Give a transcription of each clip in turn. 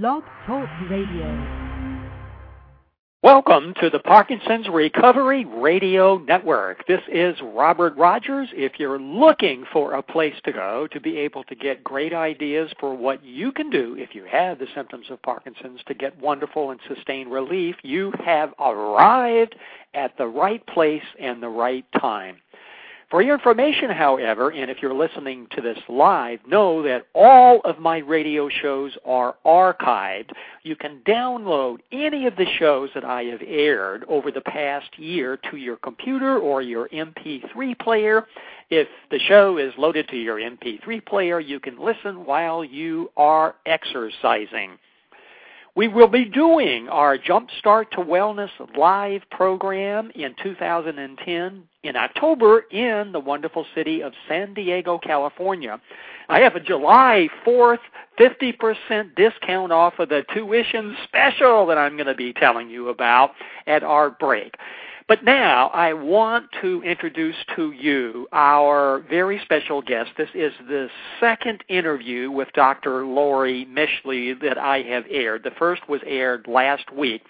Blog Talk Radio. Welcome to the Parkinson's Recovery Radio Network. This is Robert Rogers. If you're looking for a place to go to be able to get great ideas for what you can do if you have the symptoms of Parkinson's to get wonderful and sustained relief, you have arrived at the right place and the right time. For your information, however, and if you're listening to this live, know that all of my radio shows are archived. You can download any of the shows that I have aired over the past year to your computer or your MP3 player. If the show is loaded to your MP3 player, you can listen while you are exercising. We will be doing our Jumpstart to Wellness live program in 2010 in October in the wonderful city of San Diego, California. I have a July 4th 50% discount off of the tuition special that I'm going to be telling you about at our break. But now I want to introduce to you our very special guest. This is the second interview with Dr. Laurie Mischley that I have aired. The first was aired last week.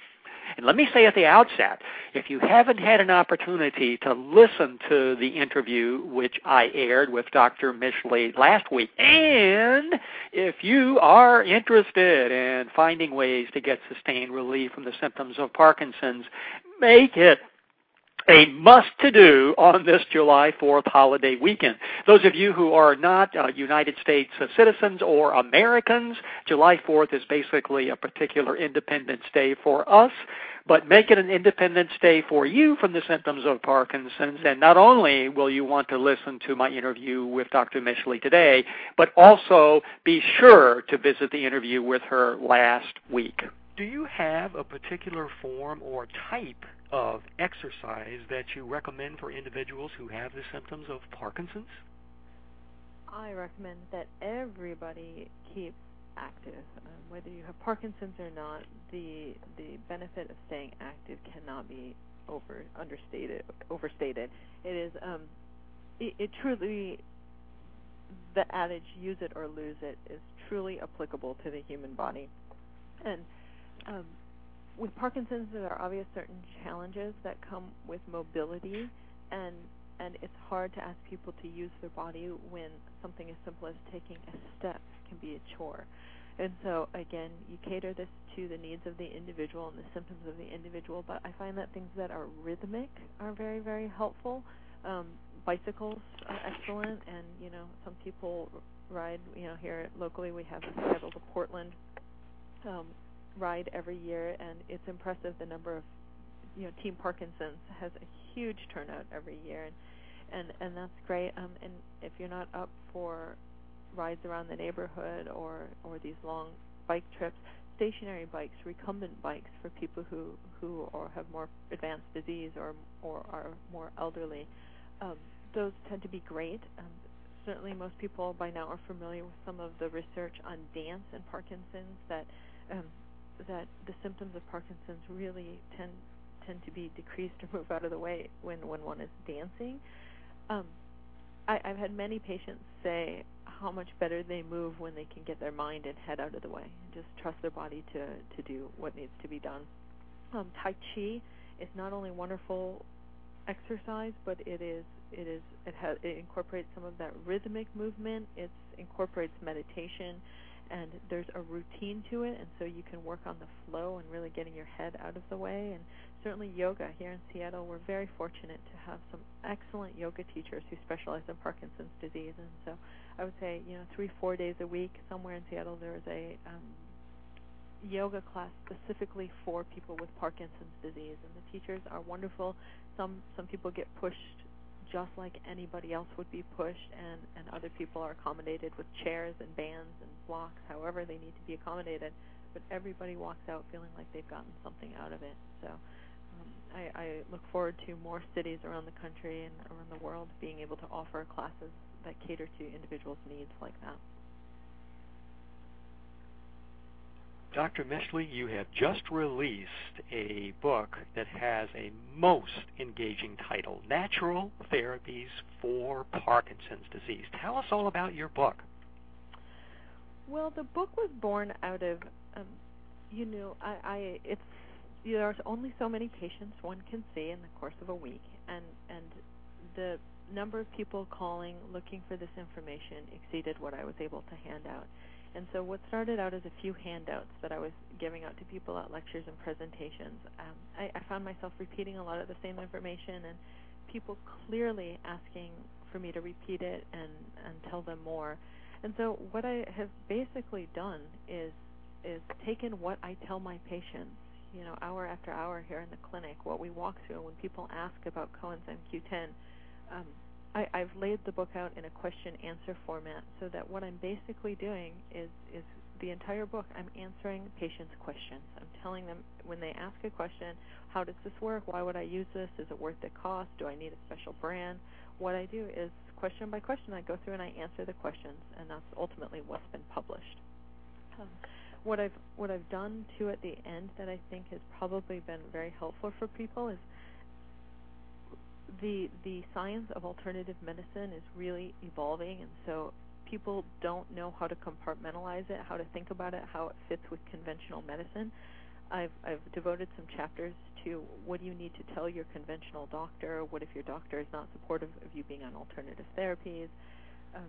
And let me say at the outset, if you haven't had an opportunity to listen to the interview which I aired with Dr. Mischley last week, and if you are interested in finding ways to get sustained relief from the symptoms of Parkinson's, make it a must to do on this July 4th holiday weekend. Those of you who are not uh, United States citizens or Americans, July 4th is basically a particular Independence Day for us, but make it an Independence Day for you from the symptoms of Parkinson's. And not only will you want to listen to my interview with Dr. Mischley today, but also be sure to visit the interview with her last week. Do you have a particular form or type of exercise that you recommend for individuals who have the symptoms of Parkinson's? I recommend that everybody keeps active. Um, whether you have Parkinson's or not, the the benefit of staying active cannot be over understated. Overstated. It is um, it, it truly the adage "use it or lose it" is truly applicable to the human body, and um, with Parkinson's, there are obvious certain challenges that come with mobility, and and it's hard to ask people to use their body when something as simple as taking a step can be a chore. And so again, you cater this to the needs of the individual and the symptoms of the individual. But I find that things that are rhythmic are very very helpful. Um, bicycles are excellent, and you know some people ride. You know here locally we have a Seattle to Portland um, ride every year, and it's impressive the number of you know Team Parkinson's has a huge turnout every year, and and and that's great. Um, and if you're not up for rides around the neighborhood or or these long bike trips, stationary bikes, recumbent bikes for people who who or have more advanced disease or or are more elderly, um, those tend to be great. Um, certainly, most people by now are familiar with some of the research on dance and Parkinson's that um, that the symptoms of Parkinson's really tend tend to be decreased or move out of the way when when one is dancing. Um, I, I've had many patients say how much better they move when they can get their mind and head out of the way and just trust their body to to do what needs to be done. Um, tai Chi is not only wonderful exercise, but it is it is it has it incorporates some of that rhythmic movement. It incorporates meditation and there's a routine to it, and so you can work on the flow and really getting your head out of the way. And certainly yoga here in Seattle, we're very fortunate to have some excellent yoga teachers who specialize in Parkinson's disease. And so I would say, you know, three, four days a week somewhere in Seattle there is a um, yoga class specifically for people with Parkinson's disease, and the teachers are wonderful. Some some people get pushed just like anybody else would be pushed, and, and other people are accommodated with chairs and bands and blocks, however they need to be accommodated. But everybody walks out feeling like they've gotten something out of it. So um, I, I look forward to more cities around the country and around the world being able to offer classes that cater to individuals' needs like that. Dr. Mischley, you have just released a book that has a most engaging title Natural Therapies for Parkinson's Disease. Tell us all about your book. Well, the book was born out of, um, you know, I, I it's there's only so many patients one can see in the course of a week, and and the number of people calling looking for this information exceeded what I was able to hand out. And so what started out as a few handouts that I was giving out to people at lectures and presentations, um, I, I found myself repeating a lot of the same information and people clearly asking for me to repeat it and, and tell them more. And so what I have basically done is is taken what I tell my patients, you know, hour after hour here in the clinic, what we walk through when people ask about coenzyme Q10, um, I, I've laid the book out in a question answer format so that what I'm basically doing is is the entire book I'm answering patients' questions. I'm telling them when they ask a question, how does this work? Why would I use this? Is it worth the cost? Do I need a special brand? What I do is question by question I go through and I answer the questions and that's ultimately what's been published. Um, what I've what I've done too at the end that I think has probably been very helpful for people is the the science of alternative medicine is really evolving, and so people don't know how to compartmentalize it, how to think about it, how it fits with conventional medicine. I've I've devoted some chapters to what do you need to tell your conventional doctor? What if your doctor is not supportive of you being on alternative therapies? Um,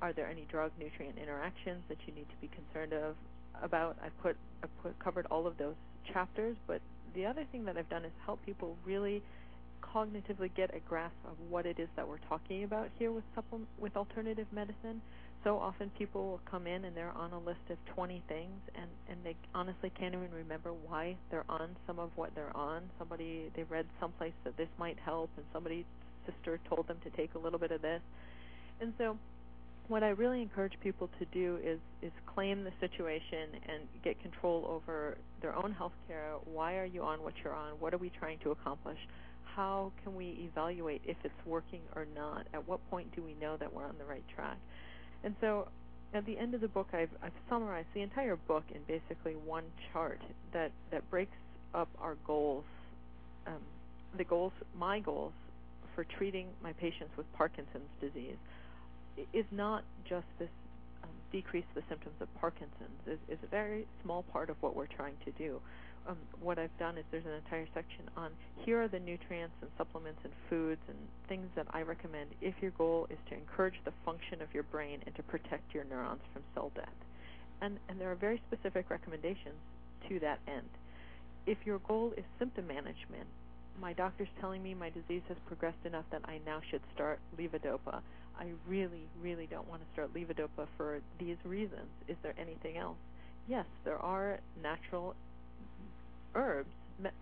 are there any drug nutrient interactions that you need to be concerned of about? I've put I put covered all of those chapters, but the other thing that I've done is help people really cognitively get a grasp of what it is that we're talking about here with with alternative medicine. So often people will come in and they're on a list of 20 things and and they honestly can't even remember why they're on some of what they're on. Somebody they read someplace that this might help and somebody's sister told them to take a little bit of this. And so what I really encourage people to do is is claim the situation and get control over their own health care. Why are you on what you're on? What are we trying to accomplish? How can we evaluate if it's working or not? At what point do we know that we're on the right track? And so at the end of the book, I've, I've summarized the entire book in basically one chart that, that breaks up our goals, um, the goals, my goals for treating my patients with Parkinson's disease is not just this decrease the symptoms of Parkinson's is, is a very small part of what we're trying to do um, what I've done is there's an entire section on here are the nutrients and supplements and foods and things that I recommend if your goal is to encourage the function of your brain and to protect your neurons from cell death. And, and there are very specific recommendations to that end. If your goal is symptom management, my doctor's telling me my disease has progressed enough that I now should start levodopa. I really, really don't want to start levodopa for these reasons. Is there anything else? Yes, there are natural herbs,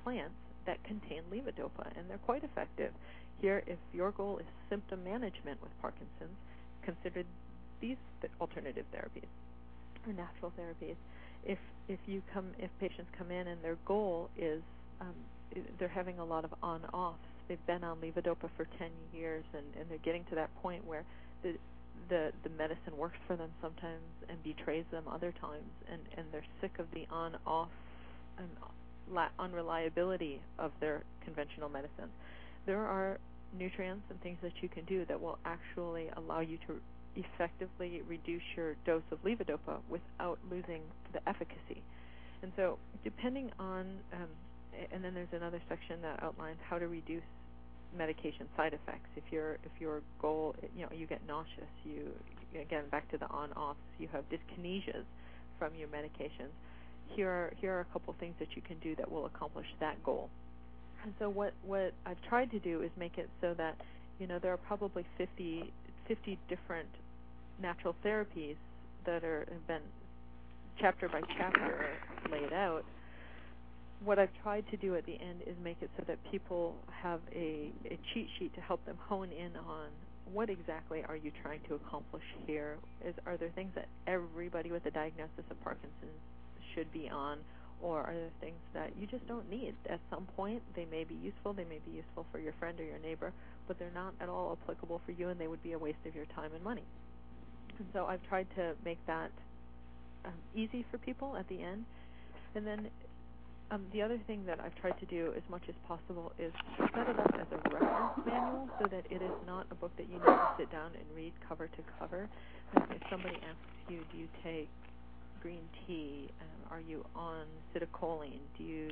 plants that contain levodopa, and they're quite effective. Here, if your goal is symptom management with Parkinson's, consider these alternative therapies or natural therapies. If if you come, if patients come in and their goal is um, they're having a lot of on-offs, they've been on levodopa for 10 years, and, and they're getting to that point where the the the medicine works for them sometimes and betrays them other times, and and they're sick of the on-off and unreliability of their conventional medicine. There are nutrients and things that you can do that will actually allow you to effectively reduce your dose of levodopa without losing the efficacy. And so, depending on, um, and then there's another section that outlines how to reduce medication side effects. If your if your goal, you know, you get nauseous, you again back to the on-offs, you have dyskinesias from your medications here are here are a couple things that you can do that will accomplish that goal. And so what what I've tried to do is make it so that you know there are probably 50 50 different natural therapies that are have been chapter by chapter laid out. What I've tried to do at the end is make it so that people have a, a cheat sheet to help them hone in on what exactly are you trying to accomplish here? Is are there things that everybody with a diagnosis of Parkinson's should be on, or are there things that you just don't need? At some point, they may be useful, they may be useful for your friend or your neighbor, but they're not at all applicable for you, and they would be a waste of your time and money. And so I've tried to make that um, easy for people at the end. And then um, the other thing that I've tried to do as much as possible is set it up as a reference manual so that it is not a book that you need to sit down and read cover to cover. Um, if somebody asks you, do you take green tea? Um, are you on citicoline? Do you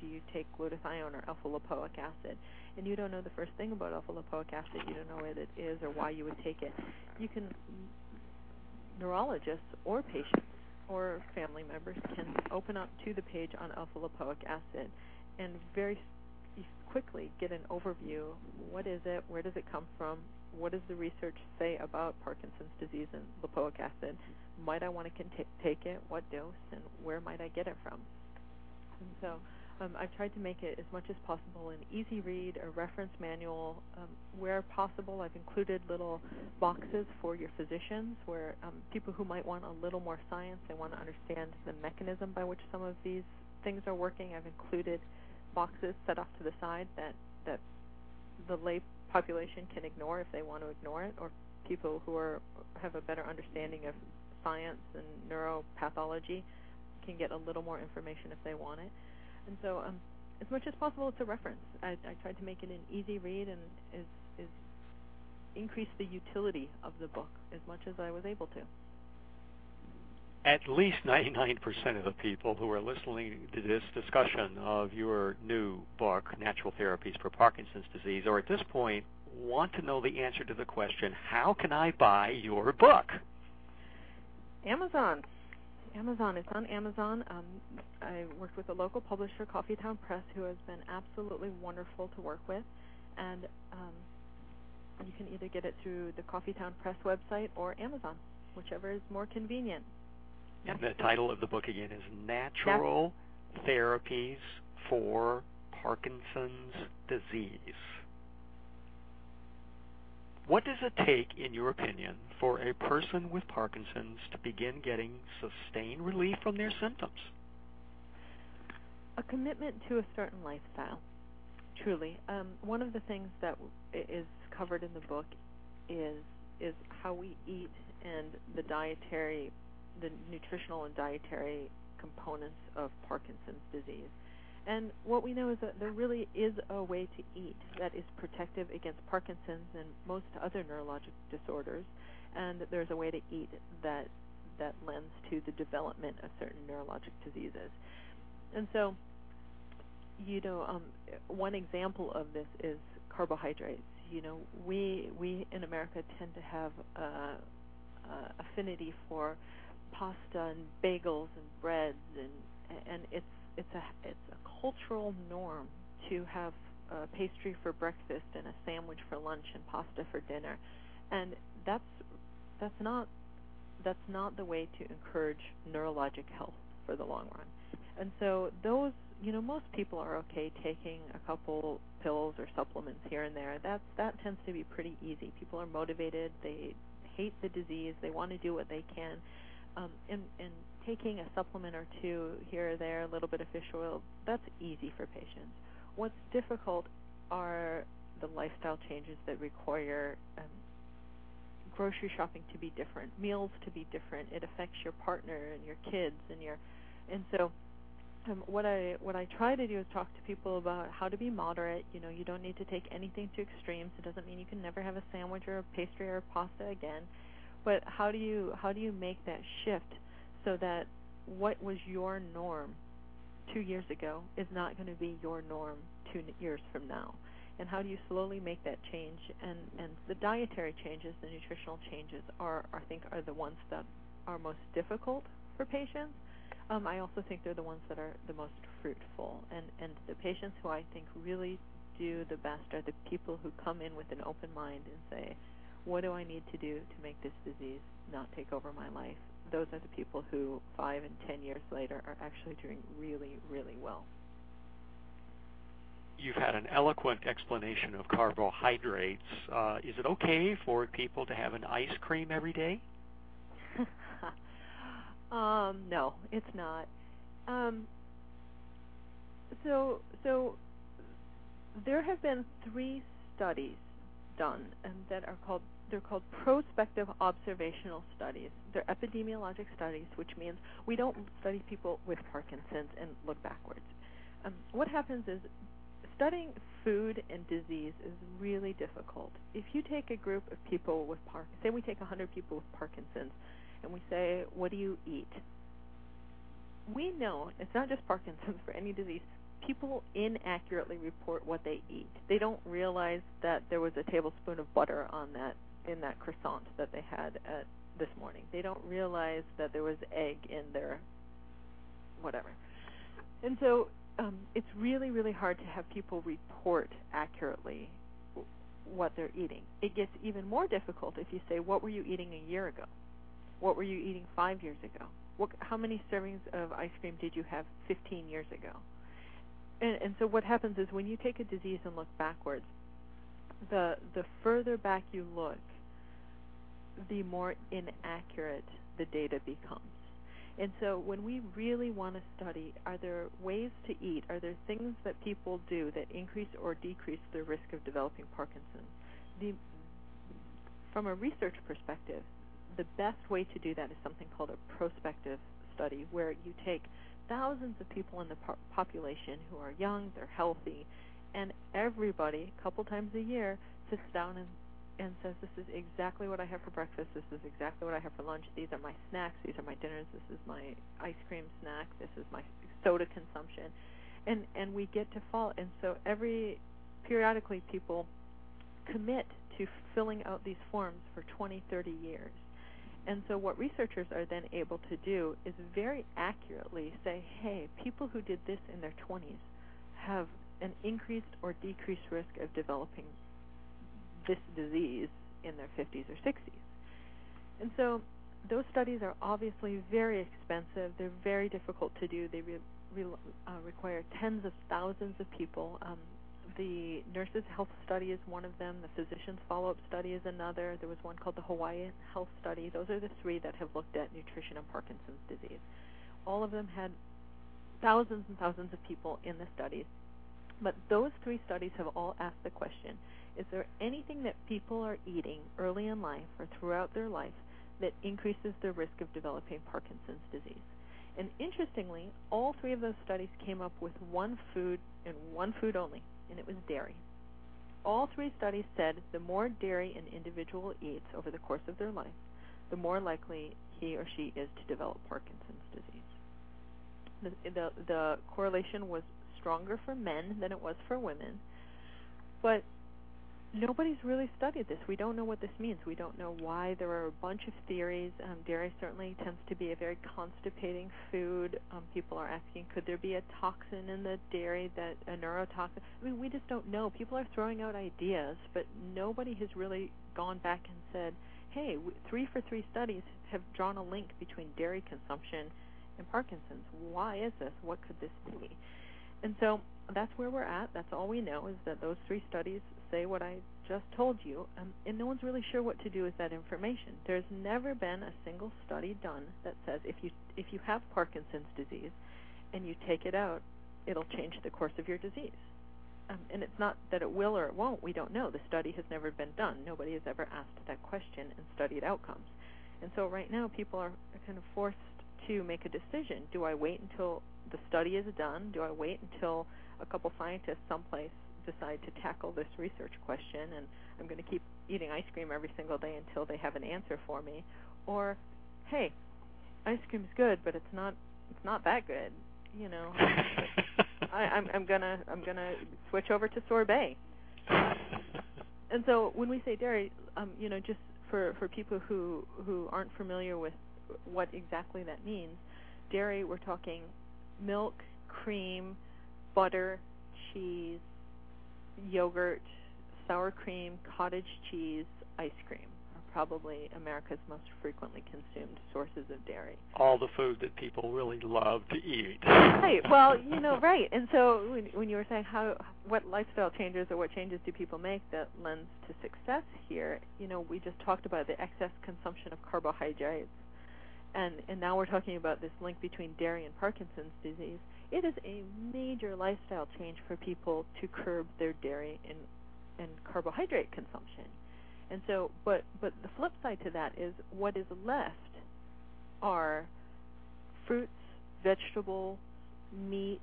do you take glutathione or alpha lipoic acid? And you don't know the first thing about alpha lipoic acid. You don't know what it is or why you would take it. You can neurologists or patients or family members can open up to the page on alpha lipoic acid and very quickly get an overview. What is it? Where does it come from? What does the research say about Parkinson's disease and lipoic acid? Might I want to take it? What dose? And where might I get it from? And so um, I've tried to make it as much as possible an easy read, a reference manual. Um, where possible, I've included little boxes for your physicians where um, people who might want a little more science, they want to understand the mechanism by which some of these things are working. I've included boxes set off to the side that, that the lay population can ignore if they want to ignore it, or people who are have a better understanding of science and neuropathology can get a little more information if they want it. And so, um, as much as possible, it's a reference. I, I tried to make it an easy read and is is increase the utility of the book as much as I was able to. At least 99% of the people who are listening to this discussion of your new book, Natural Therapies for Parkinson's Disease, or at this point want to know the answer to the question, how can I buy your book? Amazon. Amazon. It's on Amazon. Um, I worked with a local publisher, Coffeetown Press, who has been absolutely wonderful to work with, and um, you can either get it through the Coffeetown Press website or Amazon, whichever is more convenient. And the title of the book again is Natural Therapies for Parkinson's Disease. What does it take, in your opinion, for a person with Parkinson's to begin getting sustained relief from their symptoms? A commitment to a certain lifestyle, truly. Um, one of the things that is covered in the book is is how we eat and the dietary, the nutritional and dietary components of Parkinson's disease. And what we know is that there really is a way to eat that is protective against Parkinson's and most other neurologic disorders, and there's a way to eat that that lends to the development of certain neurologic diseases. And so, you know, um, one example of this is carbohydrates. You know, we we in America tend to have uh, uh, affinity for pasta and bagels and breads, and and it's it's a it's a cultural norm to have a pastry for breakfast and a sandwich for lunch and pasta for dinner, and that's that's not that's not the way to encourage neurologic health for the long run. And so those you know most people are okay taking a couple pills or supplements here and there. That's that tends to be pretty easy. People are motivated. They hate the disease. They want to do what they can. Um, and, and taking a supplement or two here or there, a little bit of fish oil, that's easy for patients. What's difficult are the lifestyle changes that require um, grocery shopping to be different, meals to be different. It affects your partner and your kids and your, and so um, what I what I try to do is talk to people about how to be moderate. You know, you don't need to take anything to extremes. It doesn't mean you can never have a sandwich or a pastry or a pasta again, but how do you how do you make that shift so that what was your norm two years ago is not going to be your norm two years from now. And how do you slowly make that change? And and the dietary changes, the nutritional changes, are I think are the ones that are most difficult for patients. Um, I also think they're the ones that are the most fruitful. And and the patients who I think really do the best are the people who come in with an open mind and say, what do I need to do to make this disease not take over my life? Those are the people who five and ten years later are actually doing really, really well. You've had an eloquent explanation of carbohydrates. Uh, is it okay for people to have an ice cream every day? um, no, it's not. Um, so, so there have been three studies done and that are called they're called prospective observational studies. They're epidemiologic studies, which means we don't study people with Parkinson's and look backwards. Um, what happens is studying food and disease is really difficult. If you take a group of people with Park, say we take 100 people with Parkinson's, and we say, "What do you eat?" We know it's not just Parkinson's for any disease. People inaccurately report what they eat. They don't realize that there was a tablespoon of butter on that in that croissant that they had at this morning. They don't realize that there was egg in their whatever. And so um, it's really, really hard to have people report accurately what they're eating. It gets even more difficult if you say, "What were you eating a year ago? What were you eating five years ago? What, how many servings of ice cream did you have 15 years ago?" And, and so what happens is when you take a disease and look backwards, the the further back you look, the more inaccurate the data becomes. And so when we really want to study, are there ways to eat? Are there things that people do that increase or decrease the risk of developing Parkinson's? The, from a research perspective, the best way to do that is something called a prospective study, where you take thousands of people in the po- population who are young, they're healthy, and everybody, a couple times a year, sits down and and says, "This is exactly what I have for breakfast. This is exactly what I have for lunch. These are my snacks. These are my dinners. This is my ice cream snack. This is my soda consumption," and and we get to fall. And so every periodically, people commit to filling out these forms for 20, 30 years. And so what researchers are then able to do is very accurately say, hey, people who did this in their 20s have an increased or decreased risk of developing this disease in their 50s or 60s. And so those studies are obviously very expensive. They're very difficult to do. They re- re- uh, require tens of thousands of people. Um, the nurses' health study is one of them. The physicians' follow-up study is another. There was one called the Hawaiian Health Study. Those are the three that have looked at nutrition and Parkinson's disease. All of them had thousands and thousands of people in the studies. But those three studies have all asked the question is there anything that people are eating early in life or throughout their life that increases their risk of developing Parkinson's disease? And interestingly, all three of those studies came up with one food and one food only, and it was dairy. All three studies said the more dairy an individual eats over the course of their life, the more likely he or she is to develop Parkinson's disease. The, the, the correlation was stronger for men than it was for women, but nobody's really studied this. We don't know what this means. We don't know why. There are a bunch of theories. Um, dairy certainly tends to be a very constipating food. Um, people are asking, could there be a toxin in the dairy that a neurotoxin? I mean, we just don't know. People are throwing out ideas, but nobody has really gone back and said, hey, three for three studies have drawn a link between dairy consumption and Parkinson's. Why is this? What could this be? And so that's where we're at. That's all we know is that those three studies say what I just told you, um, and no one's really sure what to do with that information. There's never been a single study done that says if you if you have Parkinson's disease and you take it out, it'll change the course of your disease. Um, and it's not that it will or it won't. We don't know. The study has never been done. Nobody has ever asked that question and studied outcomes. And so right now, people are kind of forced to make a decision. Do I wait until the study is done? Do I wait until a couple scientists someplace decide to tackle this research question and I'm going to keep eating ice cream every single day until they have an answer for me. Or hey ice cream's good but it's not it's not that good you know? I, I'm I'm gonna I'm gonna switch over to sorbet. And so when we say dairy um you know just for for people who who aren't familiar with what exactly that means dairy we're talking milk cream butter cheese yogurt, sour cream, cottage cheese, ice cream are probably America's most frequently consumed sources of dairy. All the food that people really love to eat. Right. Well, you know, right. And so when, when you were saying how what lifestyle changes or what changes do people make that lends to success here, you know, we just talked about the excess consumption of carbohydrates. And and now we're talking about this link between dairy and Parkinson's disease it is a major lifestyle change for people to curb their dairy and and carbohydrate consumption. And so, but but the flip side to that is what is left are fruits, vegetables, meat,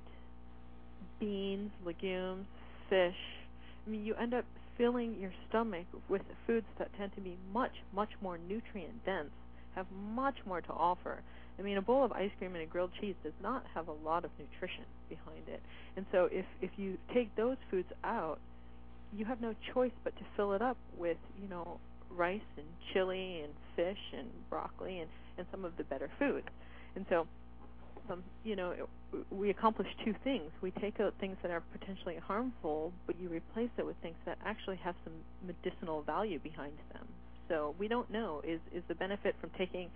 beans, legumes, fish. I mean, you end up filling your stomach with foods that tend to be much, much more nutrient dense, have much more to offer. I mean, a bowl of ice cream and a grilled cheese does not have a lot of nutrition behind it. And so if if you take those foods out, you have no choice but to fill it up with, you know, rice and chili and fish and broccoli and and some of the better foods. And so um, you know, we accomplish two things. We take out things that are potentially harmful, but you replace it with things that actually have some medicinal value behind them. So we don't know is is the benefit from taking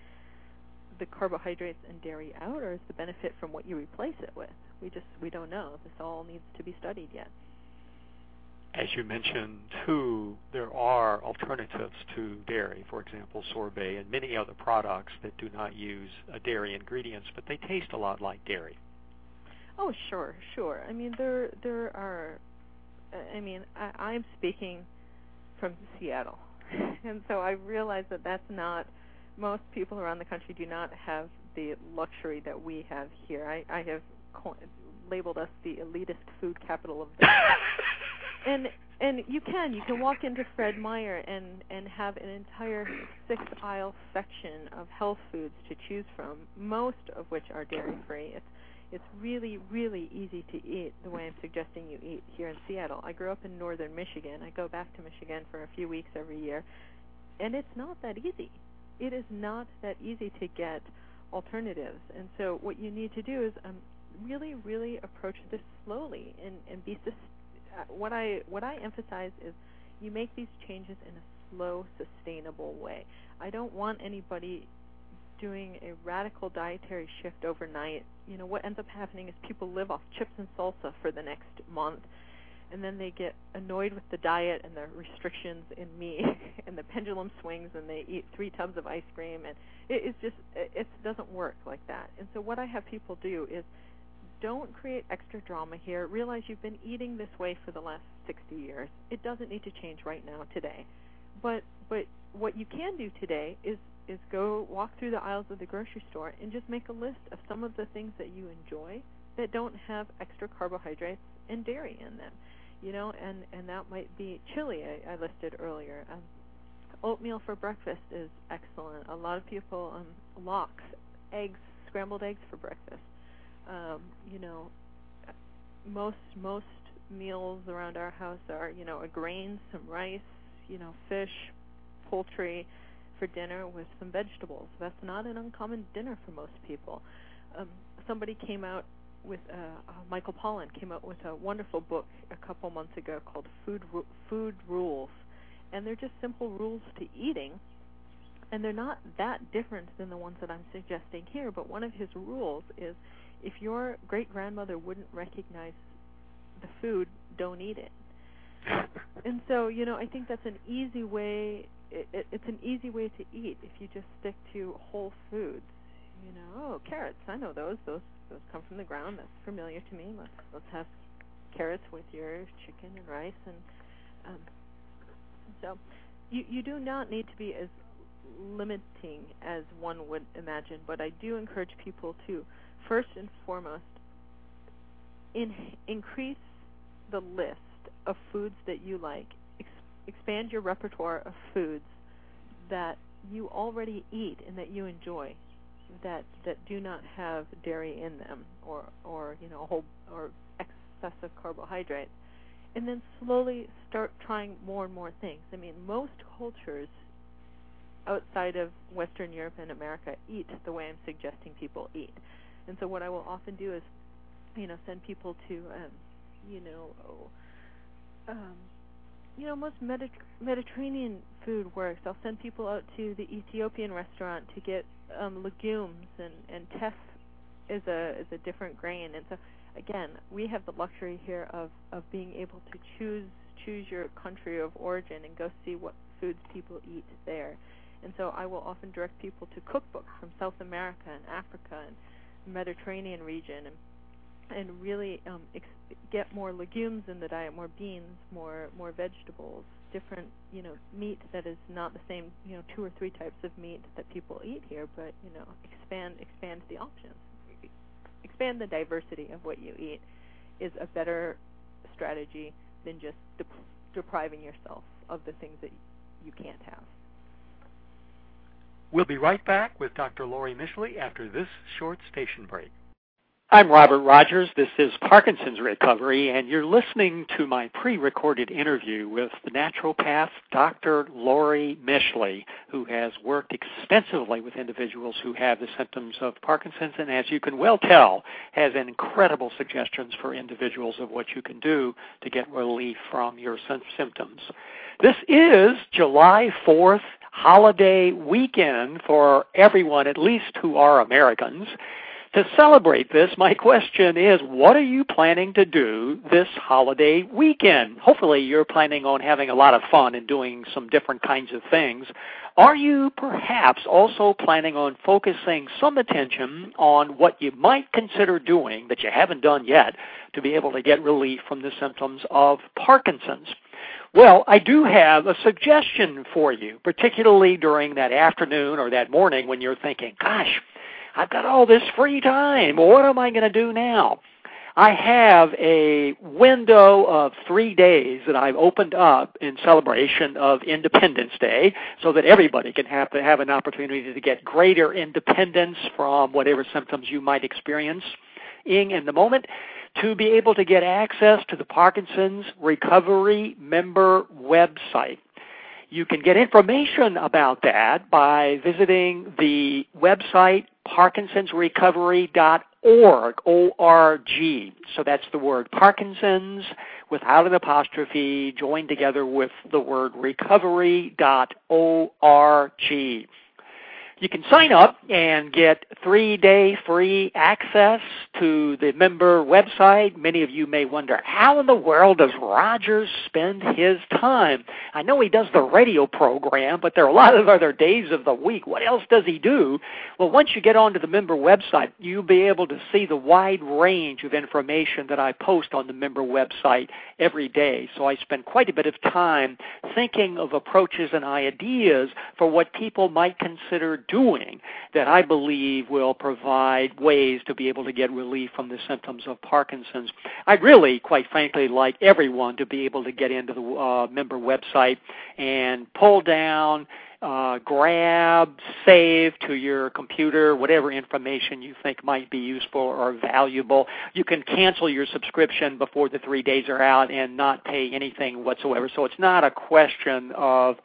the carbohydrates and dairy out, or is the benefit from what you replace it with? We just we don't know. This all needs to be studied yet as you mentioned, too, there are alternatives to dairy, for example, sorbet and many other products that do not use uh, dairy ingredients, but they taste a lot like dairy. Oh, sure, sure. I mean, there there are. I mean, I, I'm speaking from Seattle, and so I realize that that's not. Most people around the country do not have the luxury that we have here. I, I have labeled us the elitist food capital of the world. and and you can you can walk into Fred Meyer and and have an entire six aisle section of health foods to choose from, most of which are dairy free. It's it's really really easy to eat the way I'm suggesting you eat here in Seattle. I grew up in northern Michigan. I go back to Michigan for a few weeks every year, and it's not that easy. It is not that easy to get alternatives. And so what you need to do is um, really really approach this slowly and and be uh, what I what I emphasize is you make these changes in a slow, sustainable way. I don't want anybody doing a radical dietary shift overnight. You know, what ends up happening is people live off chips and salsa for the next month and then they get annoyed with the diet and the restrictions in meat and the pendulum swings and they eat three tubs of ice cream and it, it's just it doesn't work like that. And so what I have people do is don't create extra drama here. Realize you've been eating this way for the last 60 years. It doesn't need to change right now today. But but what you can do today is is go walk through the aisles of the grocery store and just make a list of some of the things that you enjoy that don't have extra carbohydrates and dairy in them. You know, and and that might be chili I, I listed earlier. Um, oatmeal for breakfast is excellent. A lot of people um lox, eggs, scrambled eggs for breakfast um, you know, most most meals around our house are you know a grain, some rice, you know, fish, poultry for dinner with some vegetables. That's not an uncommon dinner for most people. Um, somebody came out with uh, uh, Michael Pollan came out with a wonderful book a couple months ago called Food Ru- Food Rules, and they're just simple rules to eating, and they're not that different than the ones that I'm suggesting here. But one of his rules is if your great grandmother wouldn't recognize the food, don't eat it. and so, you know, I think that's an easy way. It, it, it's an easy way to eat if you just stick to whole foods. You know, oh, carrots. I know those. Those those come from the ground. That's familiar to me. Let's let's have carrots with your chicken and rice and um, so you you do not need to be as limiting as one would imagine, but I do encourage people to first and foremost, in, increase the list of foods that you like. Ex- expand your repertoire of foods that you already eat and that you enjoy that that do not have dairy in them or or you know whole or excessive carbohydrates. And then slowly start trying more and more things. I mean most cultures outside of western europe and america eat the way i'm suggesting people eat. And so what I will often do is, you know, send people to, um, you know, um, you know, most Medi- Mediterranean food works. I'll send people out to the Ethiopian restaurant to get um, legumes, and and teff is a is a different grain. And so again, we have the luxury here of of being able to choose choose your country of origin and go see what foods people eat there. And so I will often direct people to cookbooks from South America and Africa and Mediterranean region and and really um, ex- get more legumes in the diet, more beans, more more vegetables, different you know meat that is not the same you know two or three types of meat that people eat here, but you know expand expand the options, expand the diversity of what you eat, is a better strategy than just depriving yourself of the things that you can't have. We'll be right back with Dr. Laurie Mischley after this short station break. I'm Robert Rogers. This is Parkinson's Recovery, and you're listening to my pre recorded interview with the naturopath Dr. Laurie Mischley, who has worked extensively with individuals who have the symptoms of Parkinson's, and as you can well tell, has incredible suggestions for individuals of what you can do to get relief from your symptoms. This is July 4th, holiday weekend for everyone, at least who are Americans. To celebrate this, my question is what are you planning to do this holiday weekend? Hopefully, you're planning on having a lot of fun and doing some different kinds of things. Are you perhaps also planning on focusing some attention on what you might consider doing that you haven't done yet to be able to get relief from the symptoms of Parkinson's? Well, I do have a suggestion for you, particularly during that afternoon or that morning when you're thinking, gosh, I've got all this free time. What am I going to do now? I have a window of three days that I've opened up in celebration of Independence Day so that everybody can have to have an opportunity to get greater independence from whatever symptoms you might experience in the moment to be able to get access to the Parkinson's Recovery member website. You can get information about that by visiting the website parkinsonsrecovery.org, O-R-G. So that's the word Parkinson's without an apostrophe joined together with the word recovery.org. You can sign up and get three day free access to the member website. Many of you may wonder, how in the world does Rogers spend his time? I know he does the radio program, but there are a lot of other days of the week. What else does he do? Well, once you get onto the member website, you'll be able to see the wide range of information that I post on the member website every day. So I spend quite a bit of time thinking of approaches and ideas for what people might consider doing that I believe will provide ways to be able to get relief from the symptoms of Parkinson's. I'd really, quite frankly, like everyone to be able to get into the uh, member website and pull down uh, grab, save to your computer whatever information you think might be useful or valuable. You can cancel your subscription before the three days are out and not pay anything whatsoever. So it's not a question of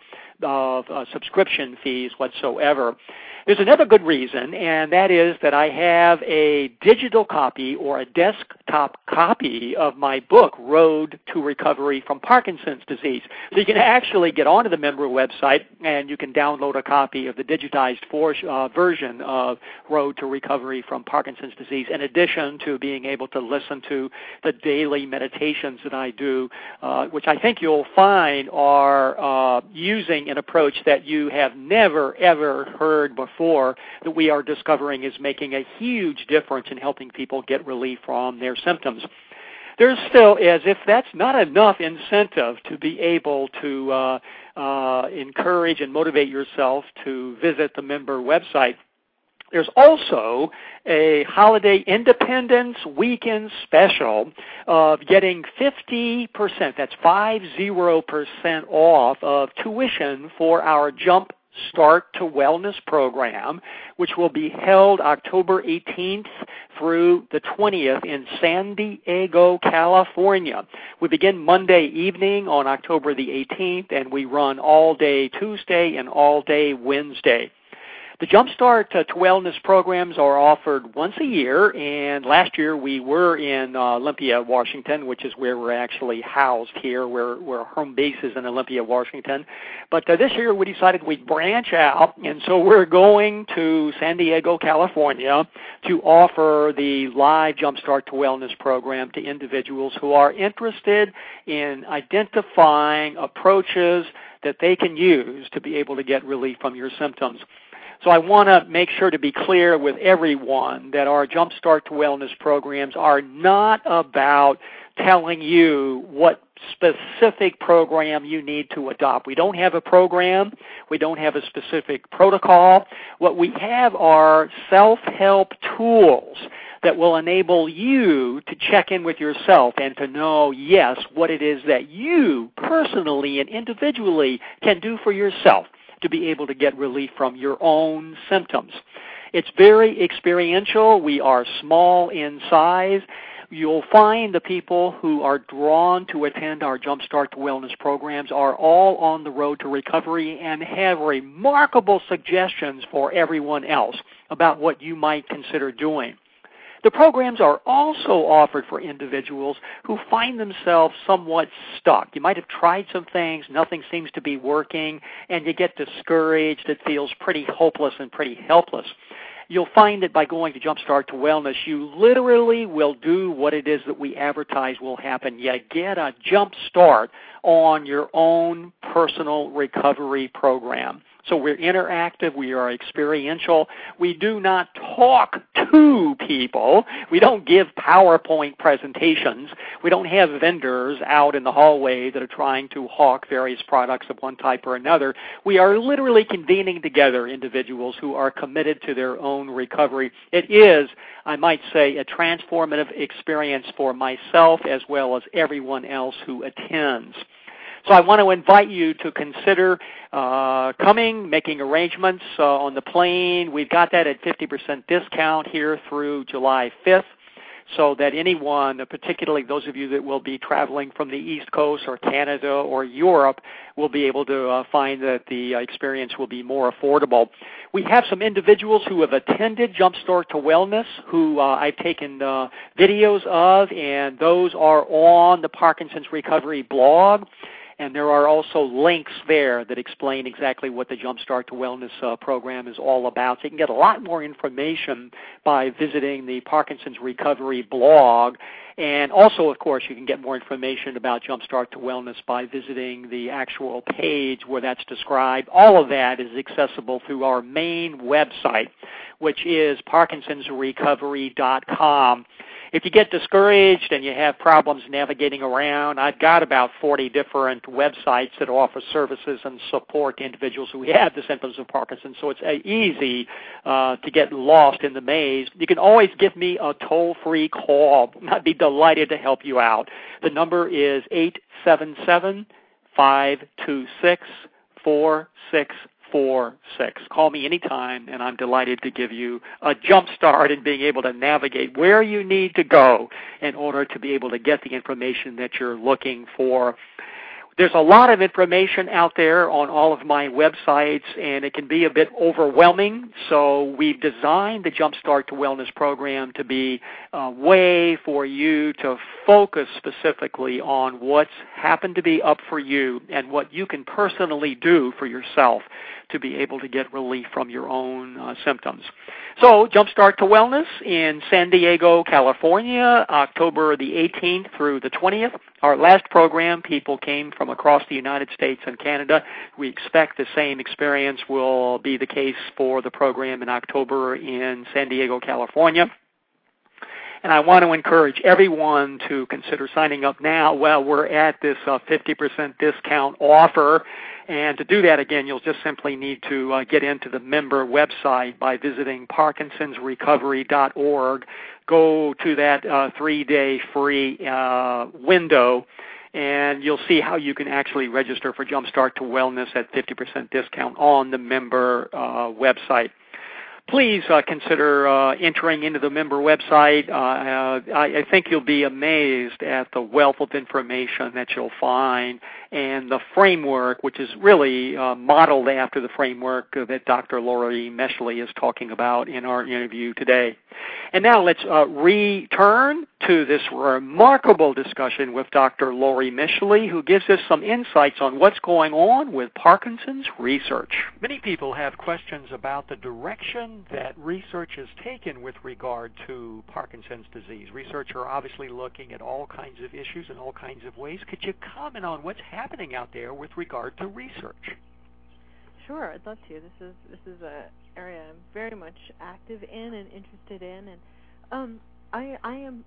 of uh, subscription fees whatsoever. There's another good reason, and that is that I have a digital copy or a desktop copy of my book, Road to Recovery from Parkinson's Disease. So you can actually get onto the member website and you can download a copy of the digitized for, uh, version of Road to Recovery from Parkinson's Disease, in addition to being able to listen to the daily meditations that I do, uh, which I think you'll find are uh, using an approach that you have never, ever heard before before that we are discovering is making a huge difference in helping people get relief from their symptoms. There's still, as if that's not enough incentive to be able to uh, uh, encourage and motivate yourself to visit the member website. There's also a holiday independence weekend special of getting 50%, that's 50% off of tuition for our Jump Start to Wellness program, which will be held October 18th through the 20th in San Diego, California. We begin Monday evening on October the 18th, and we run all day Tuesday and all day Wednesday. The Jumpstart uh, to Wellness programs are offered once a year, and last year we were in uh, Olympia, Washington, which is where we're actually housed here, where, where home base is in Olympia, Washington. But uh, this year we decided we'd branch out, and so we're going to San Diego, California to offer the live Jumpstart to Wellness program to individuals who are interested in identifying approaches that they can use to be able to get relief from your symptoms. So I want to make sure to be clear with everyone that our Jumpstart to Wellness programs are not about telling you what specific program you need to adopt. We don't have a program. We don't have a specific protocol. What we have are self-help tools that will enable you to check in with yourself and to know, yes, what it is that you personally and individually can do for yourself to be able to get relief from your own symptoms. It's very experiential. We are small in size. You'll find the people who are drawn to attend our Jumpstart to Wellness programs are all on the road to recovery and have remarkable suggestions for everyone else about what you might consider doing. The programs are also offered for individuals who find themselves somewhat stuck. You might have tried some things, nothing seems to be working, and you get discouraged. It feels pretty hopeless and pretty helpless. You'll find that by going to Jumpstart to Wellness, you literally will do what it is that we advertise will happen. You get a jump start on your own personal recovery program. So we're interactive, we are experiential. We do not talk to people. We don't give PowerPoint presentations. We don't have vendors out in the hallway that are trying to hawk various products of one type or another. We are literally convening together individuals who are committed to their own recovery. It is, I might say, a transformative experience for myself as well as everyone else who attends. So I want to invite you to consider uh, coming, making arrangements uh, on the plane. We've got that at 50% discount here through July 5th so that anyone, particularly those of you that will be traveling from the East Coast or Canada or Europe, will be able to uh, find that the experience will be more affordable. We have some individuals who have attended Jumpstart to Wellness who uh, I've taken uh, videos of, and those are on the Parkinson's Recovery blog and there are also links there that explain exactly what the Jumpstart to Wellness uh, program is all about. So you can get a lot more information by visiting the Parkinson's Recovery blog. And also, of course, you can get more information about Jumpstart to Wellness by visiting the actual page where that's described. All of that is accessible through our main website, which is parkinsonsrecovery.com. If you get discouraged and you have problems navigating around, I've got about 40 different websites that offer services and support to individuals who have the symptoms of Parkinson's, so it's uh, easy uh, to get lost in the maze. You can always give me a toll-free call. I'd be delighted to help you out. The number is 877 526 four six. Call me anytime, and I'm delighted to give you a jump start in being able to navigate where you need to go in order to be able to get the information that you're looking for. There's a lot of information out there on all of my websites, and it can be a bit overwhelming. So we've designed the Jumpstart to Wellness program to be a way for you to focus specifically on what's happened to be up for you and what you can personally do for yourself to be able to get relief from your own uh, symptoms. So, Jumpstart to Wellness in San Diego, California, October the 18th through the 20th. Our last program, people came from across the United States and Canada. We expect the same experience will be the case for the program in October in San Diego, California. And I want to encourage everyone to consider signing up now while we're at this uh, 50% discount offer. And to do that, again, you'll just simply need to uh, get into the member website by visiting parkinsonsrecovery.org. Go to that uh, three-day free uh, window and you'll see how you can actually register for Jumpstart to Wellness at 50% discount on the member uh, website please uh, consider uh, entering into the member website. Uh, uh, I, I, think you'll be amazed at the wealth of information that you'll find and the framework, which is really uh, modeled after the framework that Dr. Laurie Mischley is talking about in our interview today. And now let's uh, return to this remarkable discussion with Dr. Laurie Mischley, who gives us some insights on what's going on with Parkinson's research. Many people have questions about the direction that research has taken with regard to Parkinson's disease. Research are obviously looking at all kinds of issues in all kinds of ways. Could you comment on what's happening out there with regard to research? Sure, I'd love to. This is this is a area I'm very much active in and interested in, and um, I I am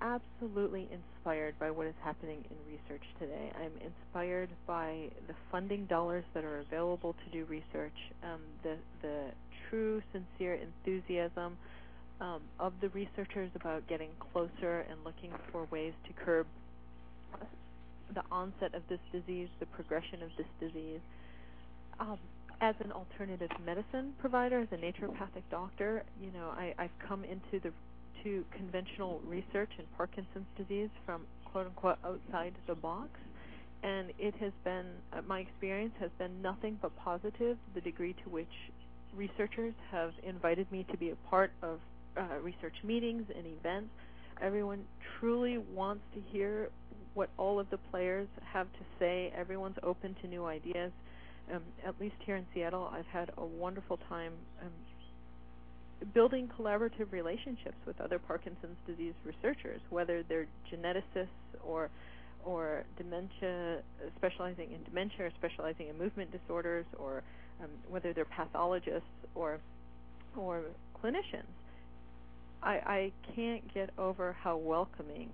absolutely inspired by what is happening in research today. I'm inspired by the funding dollars that are available to do research, um, the the true, sincere enthusiasm um, of the researchers about getting closer and looking for ways to curb the onset of this disease, the progression of this disease. Um, as an alternative medicine provider, as a naturopathic doctor, you know, I, I've come into the to conventional research in Parkinson's disease from quote unquote outside the box, and it has been uh, my experience has been nothing but positive. The degree to which researchers have invited me to be a part of uh, research meetings and events. Everyone truly wants to hear what all of the players have to say. Everyone's open to new ideas. Um, at least here in Seattle, I've had a wonderful time um, building collaborative relationships with other Parkinson's disease researchers, whether they're geneticists or or dementia, specializing in dementia or specializing in movement disorders, or um, whether they're pathologists or or clinicians. I, I can't get over how welcoming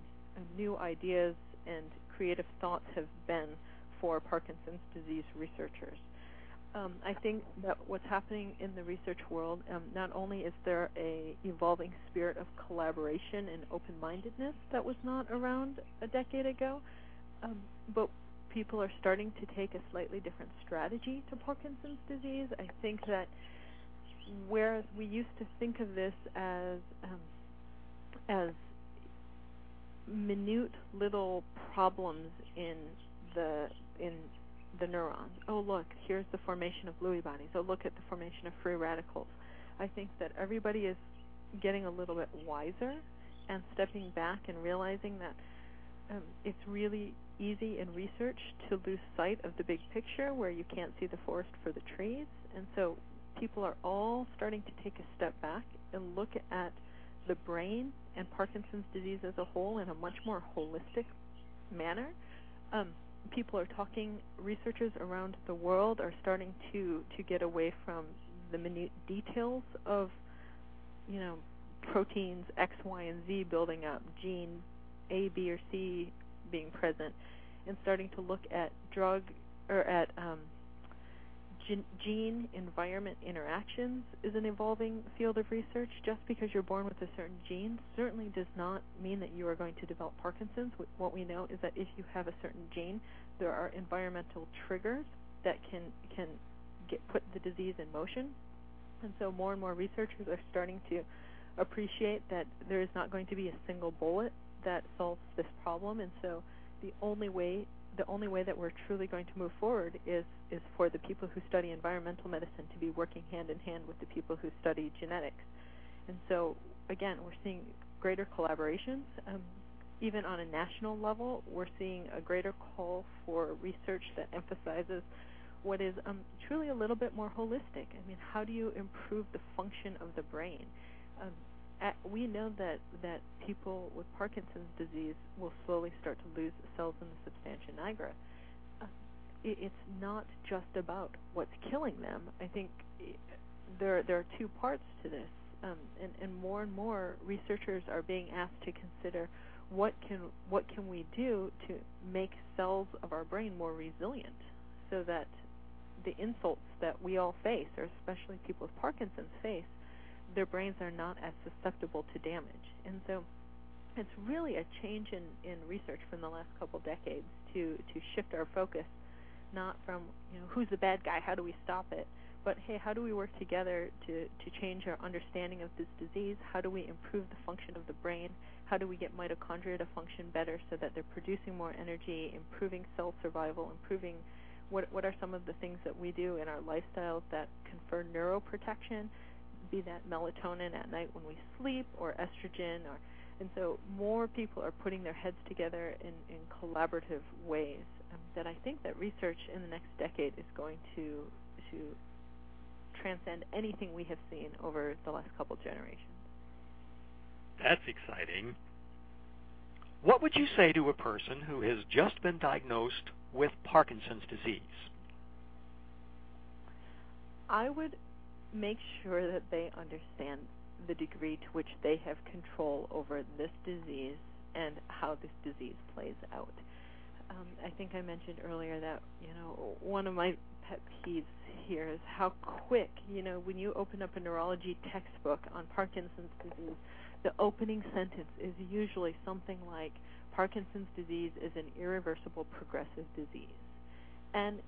new ideas and creative thoughts have been for Parkinson's disease researchers. Um, I think that what's happening in the research world, um, not only is there a evolving spirit of collaboration and open-mindedness that was not around a decade ago, um, but people are starting to take a slightly different strategy to Parkinson's disease. I think that whereas we used to think of this as um, as minute little problems in the in the neurons. Oh, look, here's the formation of Lewy bodies. Oh, look at the formation of free radicals. I think that everybody is getting a little bit wiser and stepping back and realizing that um, it's really easy in research to lose sight of the big picture where you can't see the forest for the trees. And so people are all starting to take a step back and look at the brain and Parkinson's disease as a whole in a much more holistic manner. Um, people are talking, researchers around the world are starting to, to get away from the minute details of, you know, proteins X, Y, and Z building up, gene A, B, or C being present, and starting to look at drug or at um, gene environment interactions is an evolving field of research. Just because you're born with a certain gene certainly does not mean that you are going to develop Parkinson's. What we know is that if you have a certain gene, there are environmental triggers that can can get put the disease in motion. And so more and more researchers are starting to appreciate that there is not going to be a single bullet that solves this problem. And so the only way the only way that we're truly going to move forward is is for the people who study environmental medicine to be working hand in hand with the people who study genetics. And so again, we're seeing greater collaborations. Um, even on a national level, we're seeing a greater call for research that emphasizes what is um, truly a little bit more holistic. I mean, how do you improve the function of the brain? Um, we know that that people with Parkinson's disease will slowly start to lose cells in the substantia nigra. Uh, it, it's not just about what's killing them. I think there there are two parts to this, um, and, and more and more researchers are being asked to consider what can what can we do to make cells of our brain more resilient, so that the insults that we all face, or especially people with Parkinson's face, their brains are not as susceptible to damage. And so it's really a change in, in research from the last couple decades to, to shift our focus not from, you know, who's the bad guy, how do we stop it, but hey, how do we work together to, to change our understanding of this disease? How do we improve the function of the brain? How do we get mitochondria to function better so that they're producing more energy, improving cell survival, improving what what are some of the things that we do in our lifestyles that confer neuroprotection be that melatonin at night when we sleep or estrogen or and so more people are putting their heads together in, in collaborative ways um, that I think that research in the next decade is going to to transcend anything we have seen over the last couple generations. That's exciting. What would you say to a person who has just been diagnosed with Parkinson's disease? I would make sure that they understand the degree to which they have control over this disease and how this disease plays out. Um, I think I mentioned earlier that you know one of my pet peeves here is how quick, you know, when you open up a neurology textbook on Parkinson's disease, the opening sentence is usually something like Parkinson's disease is an irreversible progressive disease. And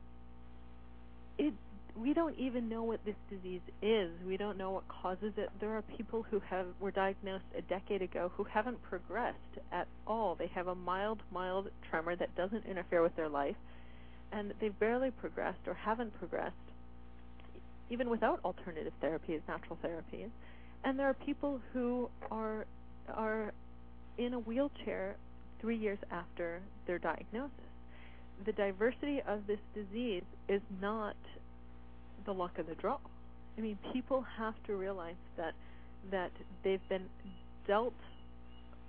it we don't even know what this disease is. We don't know what causes it. There are people who have were diagnosed a decade ago who haven't progressed at all. They have a mild, mild tremor that doesn't interfere with their life, and they've barely progressed or haven't progressed, even without alternative therapies, natural therapies. And there are people who are are in a wheelchair three years after their diagnosis. The diversity of this disease is not the luck of the draw. I mean, people have to realize that that they've been dealt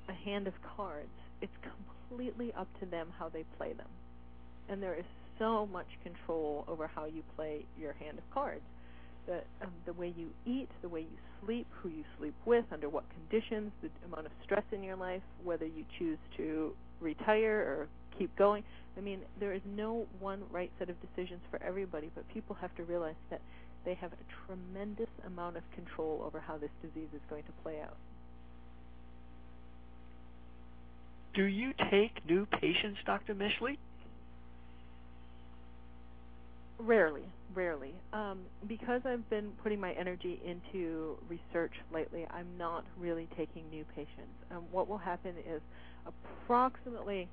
a hand of cards. It's completely up to them how they play them. And there is so much control over how you play your hand of cards. The um, the way you eat, the way you sleep, who you sleep with, under what conditions, the amount of stress in your life, whether you choose to retire or keep going. I mean, there is no one right set of decisions for everybody, but people have to realize that they have a tremendous amount of control over how this disease is going to play out. Do you take new patients, Dr. Mischley? Rarely, rarely. Um, because I've been putting my energy into research lately, I'm not really taking new patients. Um, what will happen is approximately,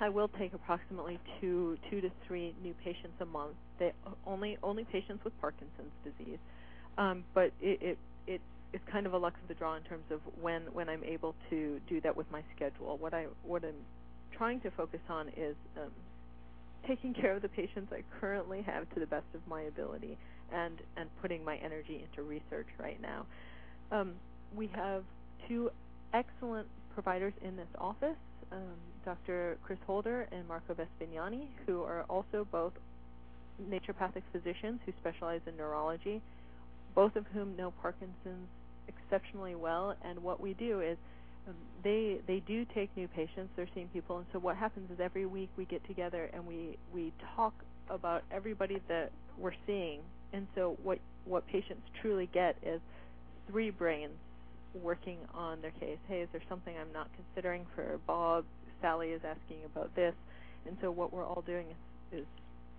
I will take approximately two, two to three new patients a month. They only only patients with Parkinson's disease, um, but it, it it it's kind of a luck of the draw in terms of when when I'm able to do that with my schedule. What I what I'm trying to focus on is um, taking care of the patients I currently have to the best of my ability and and putting my energy into research right now. Um, we have two excellent providers in this office, um, Dr. Chris Holder and Marco Vespignani, who are also both naturopathic physicians who specialize in neurology, both of whom know Parkinson's exceptionally well. And what we do is um, they they do take new patients. They're seeing people, and so what happens is every week we get together and we we talk about everybody that we're seeing. And so what what patients truly get is three brains working on their case. Hey, is there something I'm not considering for Bob? Sally is asking about this, and so what we're all doing is, is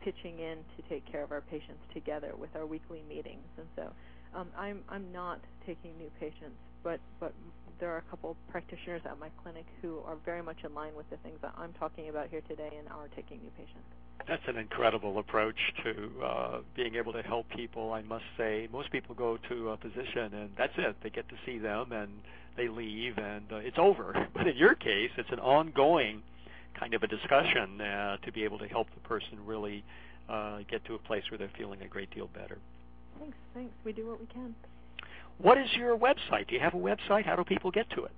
pitching in to take care of our patients together with our weekly meetings. And so um, I'm I'm not taking new patients, but but there are a couple practitioners at my clinic who are very much in line with the things that I'm talking about here today and are taking new patients. That's an incredible approach to uh, being able to help people. I must say, most people go to a physician and that's it. They get to see them and they leave and uh, it's over. But in your case, it's an ongoing kind of a discussion uh, to be able to help the person really uh, get to a place where they're feeling a great deal better. Thanks, thanks. We do what we can. What is your website? Do you have a website? How do people get to it?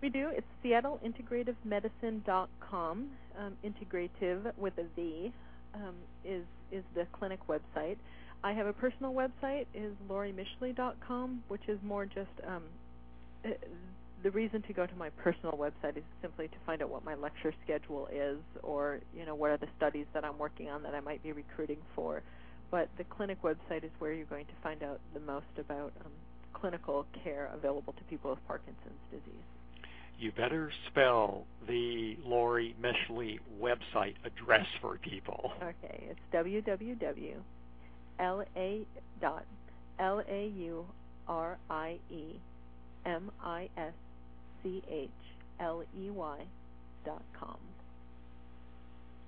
We do. It's SeattleIntegrativeMedicine.com. Um, integrative with a V um, is is the clinic website. I have a personal website is LoriMischley.com, which is more just um, uh, the reason to go to my personal website is simply to find out what my lecture schedule is, or you know what are the studies that I'm working on that I might be recruiting for. But the clinic website is where you're going to find out the most about um, clinical care available to people with Parkinson's disease you better spell the Laurie Mischley website address for people. Okay, it's www.la dot l a u r i m i s c h l y.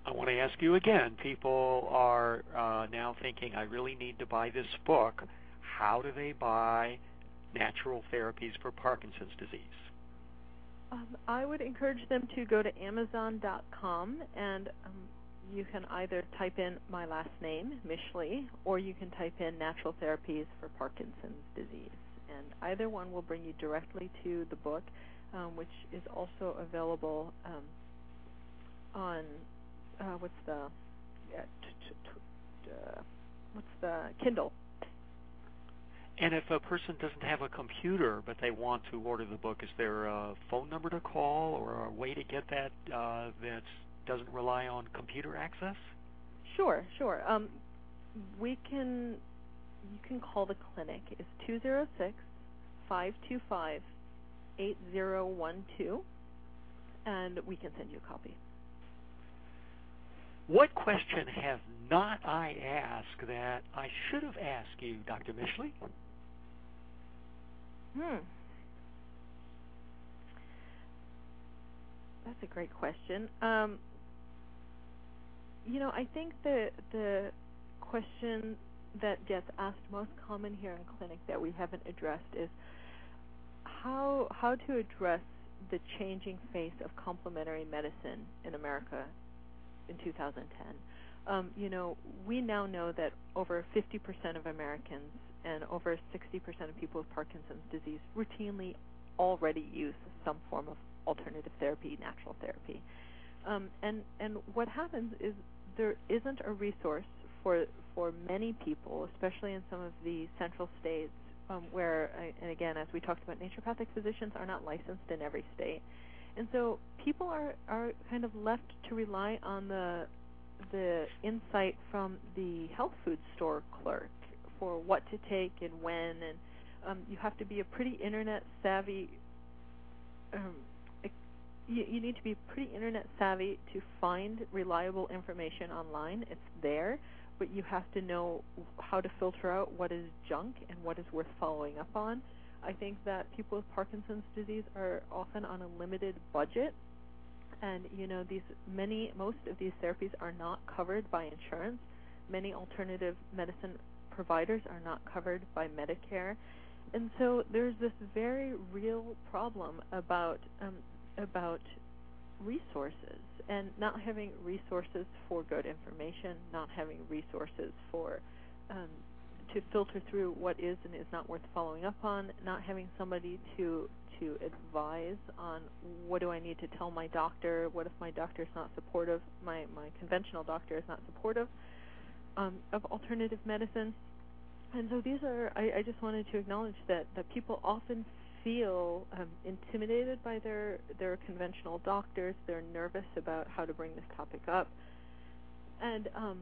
I want to ask you again. People are uh, now thinking, I really need to buy this book. How do they buy natural therapies for Parkinson's disease? Um, I would encourage them to go to Amazon.com and um, you can either type in my last name, Mischley, or you can type in natural therapies for Parkinson's disease. And either one will bring you directly to the book, um, which is also available um, on uh, what's the uh, what's the Kindle if a person doesn't have a computer but they want to order the book, is there a phone number to call or a way to get that uh, that doesn't rely on computer access? Sure, sure. Um, we can you can call the clinic. It's 206 525 8012 and we can send you a copy. What question have not I asked that I should have asked you, Dr. Mischley? Hmm. That's a great question. Um, you know, I think the the question that gets asked most common here in clinic that we haven't addressed is how how to address the changing face of complementary medicine in America in 2010. Um, you know, we now know that over 50% of Americans and over 60% of people with Parkinson's disease routinely already use some form of alternative therapy, natural therapy. Um, and and what happens is there isn't a resource for for many people, especially in some of the central states, um, where and again, as we talked about, naturopathic physicians are not licensed in every state, and so people are are kind of left to rely on the the insight from the health food store clerk for what to take and when, and um, you have to be a pretty internet savvy um, you, you need to be pretty internet savvy to find reliable information online. It's there, but you have to know how to filter out what is junk and what is worth following up on. I think that people with Parkinson's disease are often on a limited budget and you know these many most of these therapies are not covered by insurance. Many alternative medicine providers are not covered by Medicare. And so there's this very real problem about um, about resources and not having resources for good information, not having resources for um, to filter through what is and is not worth following up on, not having somebody to to advise on what do I need to tell my doctor, what if my doctor is not supportive, my my conventional doctor is not supportive um, of alternative medicine. And so these are I, I just wanted to acknowledge that that people often feel um, intimidated by their their conventional doctors. They're nervous about how to bring this topic up, and um,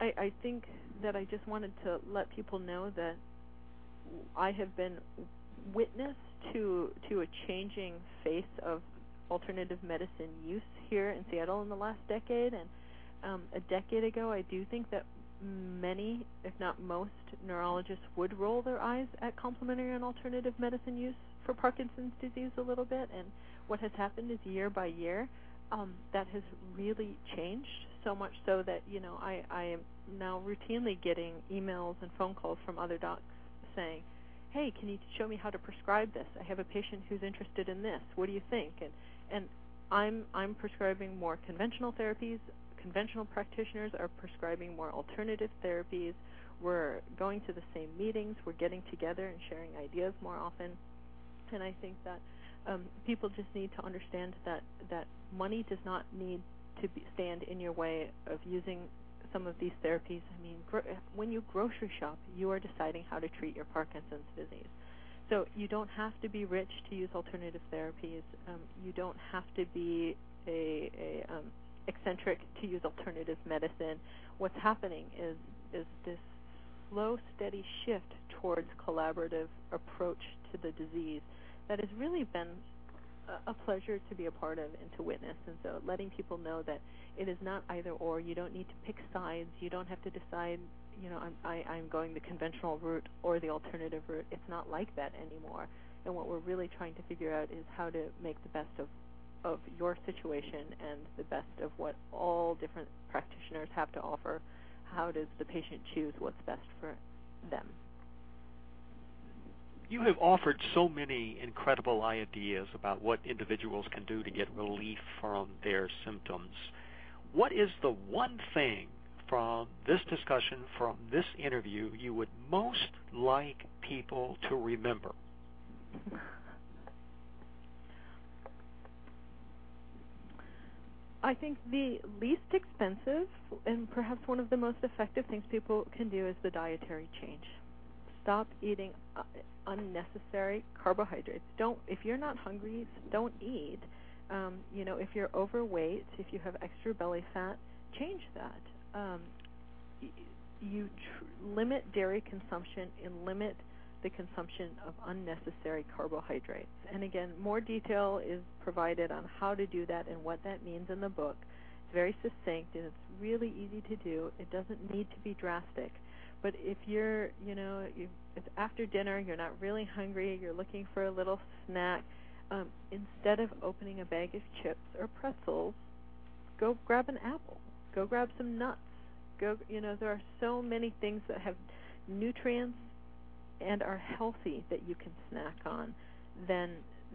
I, I think that I just wanted to let people know that I have been witness to to a changing face of alternative medicine use here in Seattle in the last decade, and um, a decade ago, I do think that many, if not most, neurologists would roll their eyes at complementary and alternative medicine use for Parkinson's disease a little bit, and what has happened is year by year, um, that has really changed so much so that you know I I am now routinely getting emails and phone calls from other docs saying, "Hey, can you show me how to prescribe this? I have a patient who's interested in this. What do you think?" and and I'm I'm prescribing more conventional therapies. Conventional practitioners are prescribing more alternative therapies. We're going to the same meetings. We're getting together and sharing ideas more often and I think that um, people just need to understand that that money does not need to be, stand in your way of using some of these therapies. I mean, gro- when you grocery shop, you are deciding how to treat your Parkinson's disease. So you don't have to be rich to use alternative therapies. Um, you don't have to be a, a um, eccentric to use alternative medicine. What's happening is is this slow, steady shift towards collaborative approach to the disease that has really been a pleasure to be a part of and to witness. And so letting people know that it is not either or. You don't need to pick sides. You don't have to decide, you know, I'm, I, I'm going the conventional route or the alternative route. It's not like that anymore. And what we're really trying to figure out is how to make the best of, of your situation and the best of what all different practitioners have to offer. How does the patient choose what's best for them? you have offered so many incredible ideas about what individuals can do to get relief from their symptoms. What is the one thing from this discussion, from this interview, you would most like people to remember? I think the least expensive and perhaps one of the most effective things people can do is the dietary change stop eating uh, unnecessary carbohydrates. Don't if you're not hungry, don't eat. Um, you know, if you're overweight, if you have extra belly fat, change that. Um, you tr- limit dairy consumption and limit the consumption of unnecessary carbohydrates. And again, more detail is provided on how to do that and what that means in the book. It's very succinct and it's really easy to do. It doesn't need to be drastic. But if you're, you know, you, it's after dinner, you're not really hungry, you're looking for a little snack, um, instead of opening a bag of chips or pretzels, go grab an apple. Go grab some nuts. Go, you know, there are so many things that have nutrients and are healthy that you can snack on than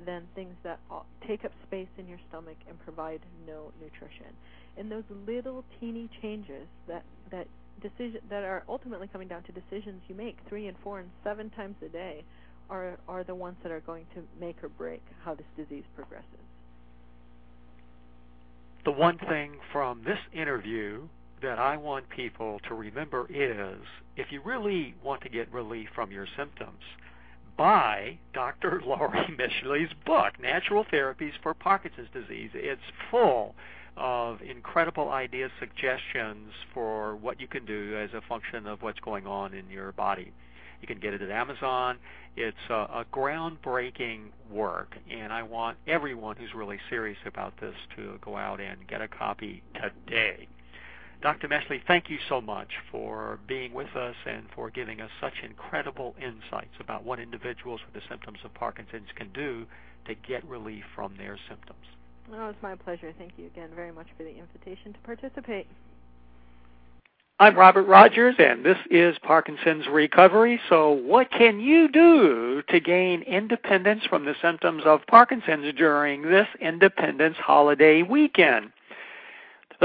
than things that take up space in your stomach and provide no nutrition. And those little teeny changes that that decision that are ultimately coming down to decisions you make three and four and seven times a day are are the ones that are going to make or break how this disease progresses. The one thing from this interview that I want people to remember is if you really want to get relief from your symptoms, buy Dr. Laurie Mischley's book, Natural Therapies for Parkinson's Disease. It's full of incredible ideas, suggestions for what you can do as a function of what's going on in your body. You can get it at Amazon. It's a, a groundbreaking work, and I want everyone who's really serious about this to go out and get a copy today. Dr. Mischley, thank you so much for being with us and for giving us such incredible insights about what individuals with the symptoms of Parkinson's can do to get relief from their symptoms. Oh, it's my pleasure. Thank you again very much for the invitation to participate. I'm Robert Rogers, and this is Parkinson's Recovery. So, what can you do to gain independence from the symptoms of Parkinson's during this Independence holiday weekend?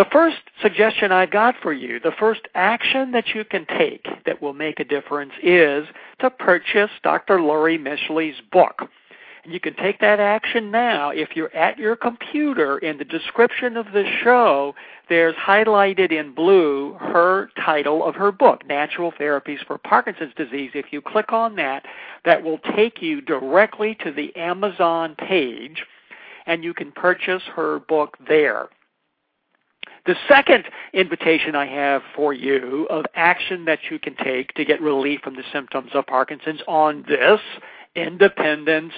The first suggestion I've got for you, the first action that you can take that will make a difference is to purchase Dr. Laurie Mischley's book. And you can take that action now. If you're at your computer, in the description of the show, there's highlighted in blue her title of her book, Natural Therapies for Parkinson's Disease. If you click on that, that will take you directly to the Amazon page, and you can purchase her book there. The second invitation I have for you of action that you can take to get relief from the symptoms of Parkinson's on this Independence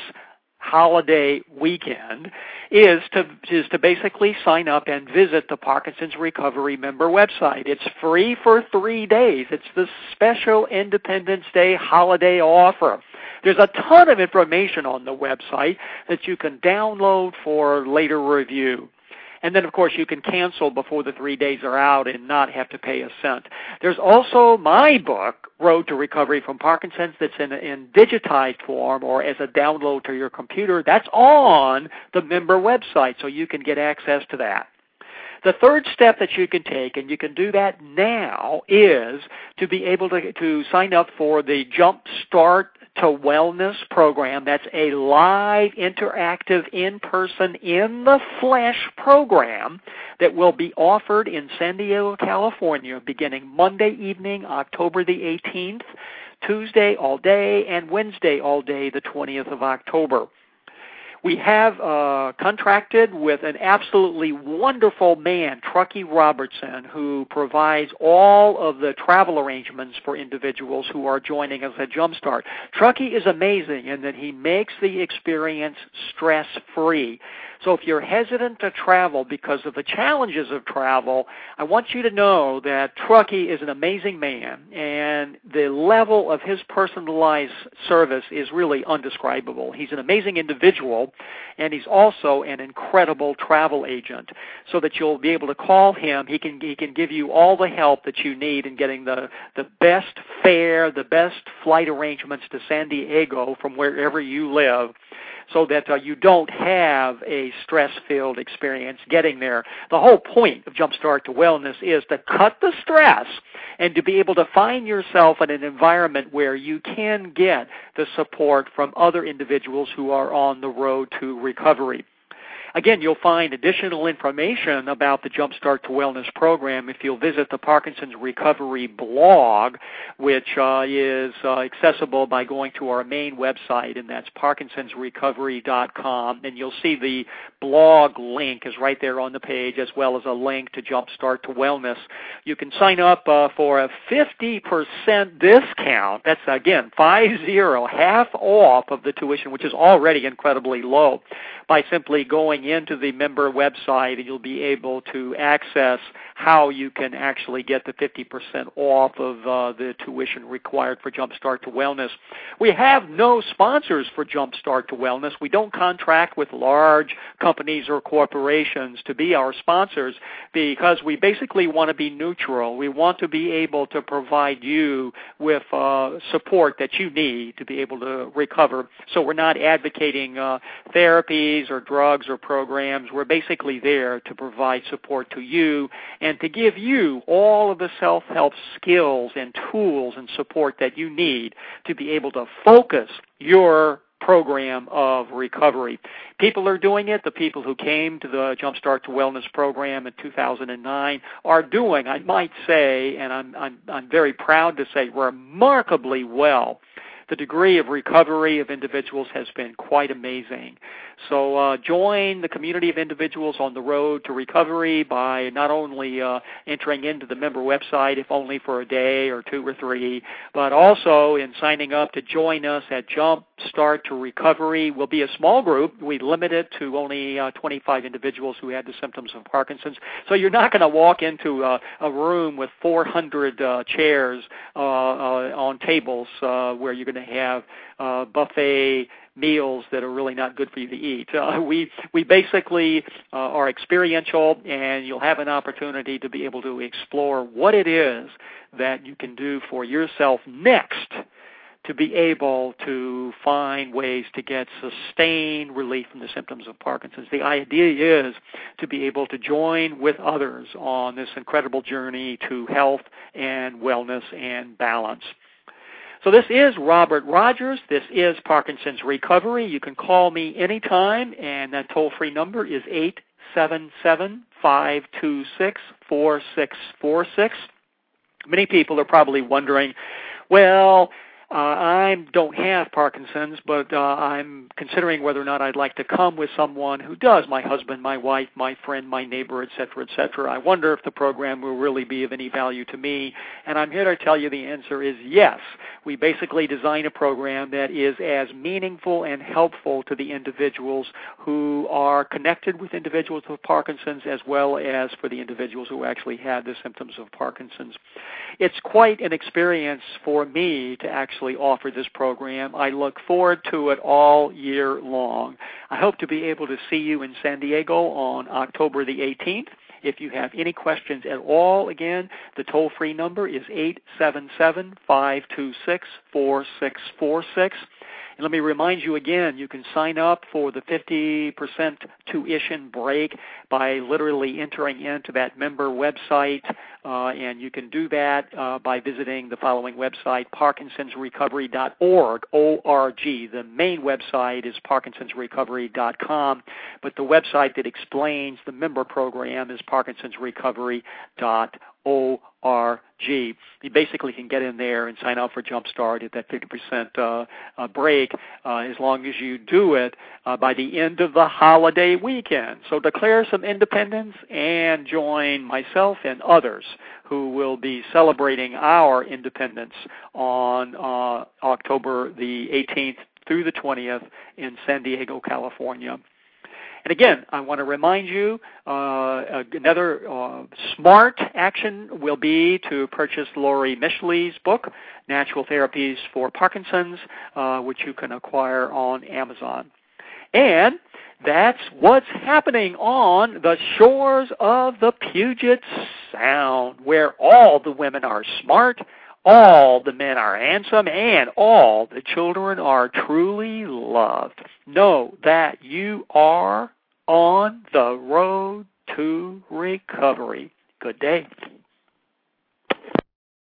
holiday weekend is to is to basically sign up and visit the Parkinson's Recovery member website. It's free for 3 days. It's the special Independence Day holiday offer. There's a ton of information on the website that you can download for later review. And then, of course, you can cancel before the three days are out and not have to pay a cent. There's also my book, Road to Recovery from Parkinson's, that's in, in digitized form or as a download to your computer. That's on the member website, so you can get access to that. The third step that you can take, and you can do that now, is to be able to, to sign up for the Jump Start to Wellness program. That's a live, interactive, in person, in the flesh program that will be offered in San Diego, California, beginning Monday evening, October the 18th, Tuesday all day, and Wednesday all day, the 20th of October. We have uh, contracted with an absolutely wonderful man, Truckee Robertson, who provides all of the travel arrangements for individuals who are joining us at Jumpstart. Truckee is amazing in that he makes the experience stress free. So if you're hesitant to travel because of the challenges of travel, I want you to know that Truckee is an amazing man, and the level of his personalized service is really undescribable. He's an amazing individual, and he's also an incredible travel agent. So that you'll be able to call him. He can he can give you all the help that you need in getting the the best fare, the best flight arrangements to San Diego from wherever you live so that uh, you don't have a stress-filled experience getting there. The whole point of Jumpstart to Wellness is to cut the stress and to be able to find yourself in an environment where you can get the support from other individuals who are on the road to recovery. Again, you'll find additional information about the Jumpstart to Wellness program if you'll visit the Parkinson's Recovery blog, which uh, is uh, accessible by going to our main website, and that's parkinsonsrecovery.com. And you'll see the blog link is right there on the page, as well as a link to Jumpstart to Wellness. You can sign up uh, for a 50% discount. That's again five zero, half off of the tuition, which is already incredibly low, by simply going into the member website, and you'll be able to access how you can actually get the 50% off of uh, the tuition required for Jumpstart to Wellness. We have no sponsors for Jumpstart to Wellness. We don't contract with large companies or corporations to be our sponsors because we basically want to be neutral. We want to be able to provide you with uh, support that you need to be able to recover. So we're not advocating uh, therapies or drugs or programs. We're basically there to provide support to you and to give you all of the self-help skills and tools and support that you need to be able to focus your program of recovery. People are doing it. The people who came to the Jumpstart to Wellness program in 2009 are doing, I might say, and I'm, I'm, I'm very proud to say, remarkably well the degree of recovery of individuals has been quite amazing. So uh, join the community of individuals on the road to recovery by not only uh, entering into the member website, if only for a day or two or three, but also in signing up to join us at Jump Start to Recovery. We'll be a small group. We limit it to only uh, 25 individuals who had the symptoms of Parkinson's. So you're not going to walk into a, a room with 400 uh, chairs uh, uh, on tables where you're going to have buffet meals that are really not good for you to eat. Uh, we we basically uh, are experiential, and you'll have an opportunity to be able to explore what it is that you can do for yourself next to be able to find ways to get sustained relief from the symptoms of Parkinson's. The idea is to be able to join with others on this incredible journey to health and wellness and balance. So this is Robert Rogers. This is Parkinson's Recovery. You can call me anytime, and that toll-free number is eight seven seven five two six four six four six. Many people are probably wondering, well, uh, I don't have Parkinson's, but uh, I'm considering whether or not I'd like to come with someone who does, my husband, my wife, my friend, my neighbor, etc., etc. I wonder if the program will really be of any value to me, and I'm here to tell you the answer is yes. We basically design a program that is as meaningful and helpful to the individuals who are connected with individuals with Parkinson's as well as for the individuals who actually had the symptoms of Parkinson's. It's quite an experience for me to actually offer this program. I look forward to it all year long. I hope to be able to see you in San Diego on October the 18th. If you have any questions at all, again, the toll free number is 877 526 4646. And let me remind you again, you can sign up for the 50% tuition break by literally entering into that member website, uh, and you can do that uh, by visiting the following website, parkinsonsrecovery.org, O-R-G. The main website is parkinsonsrecovery.com, but the website that explains the member program is parkinsonsrecovery.org. O-R-G. You basically can get in there and sign up for Jumpstart at that 50% uh, uh, break uh, as long as you do it uh, by the end of the holiday weekend. So declare some independence and join myself and others who will be celebrating our independence on uh, October the 18th through the 20th in San Diego, California. And again, I want to remind you uh, another uh, smart action will be to purchase Laurie Mischley's book, Natural Therapies for Parkinson's, uh, which you can acquire on Amazon. And that's what's happening on the shores of the Puget Sound, where all the women are smart, all the men are handsome, and all the children are truly loved. Know that you are on the road to recovery. Good day.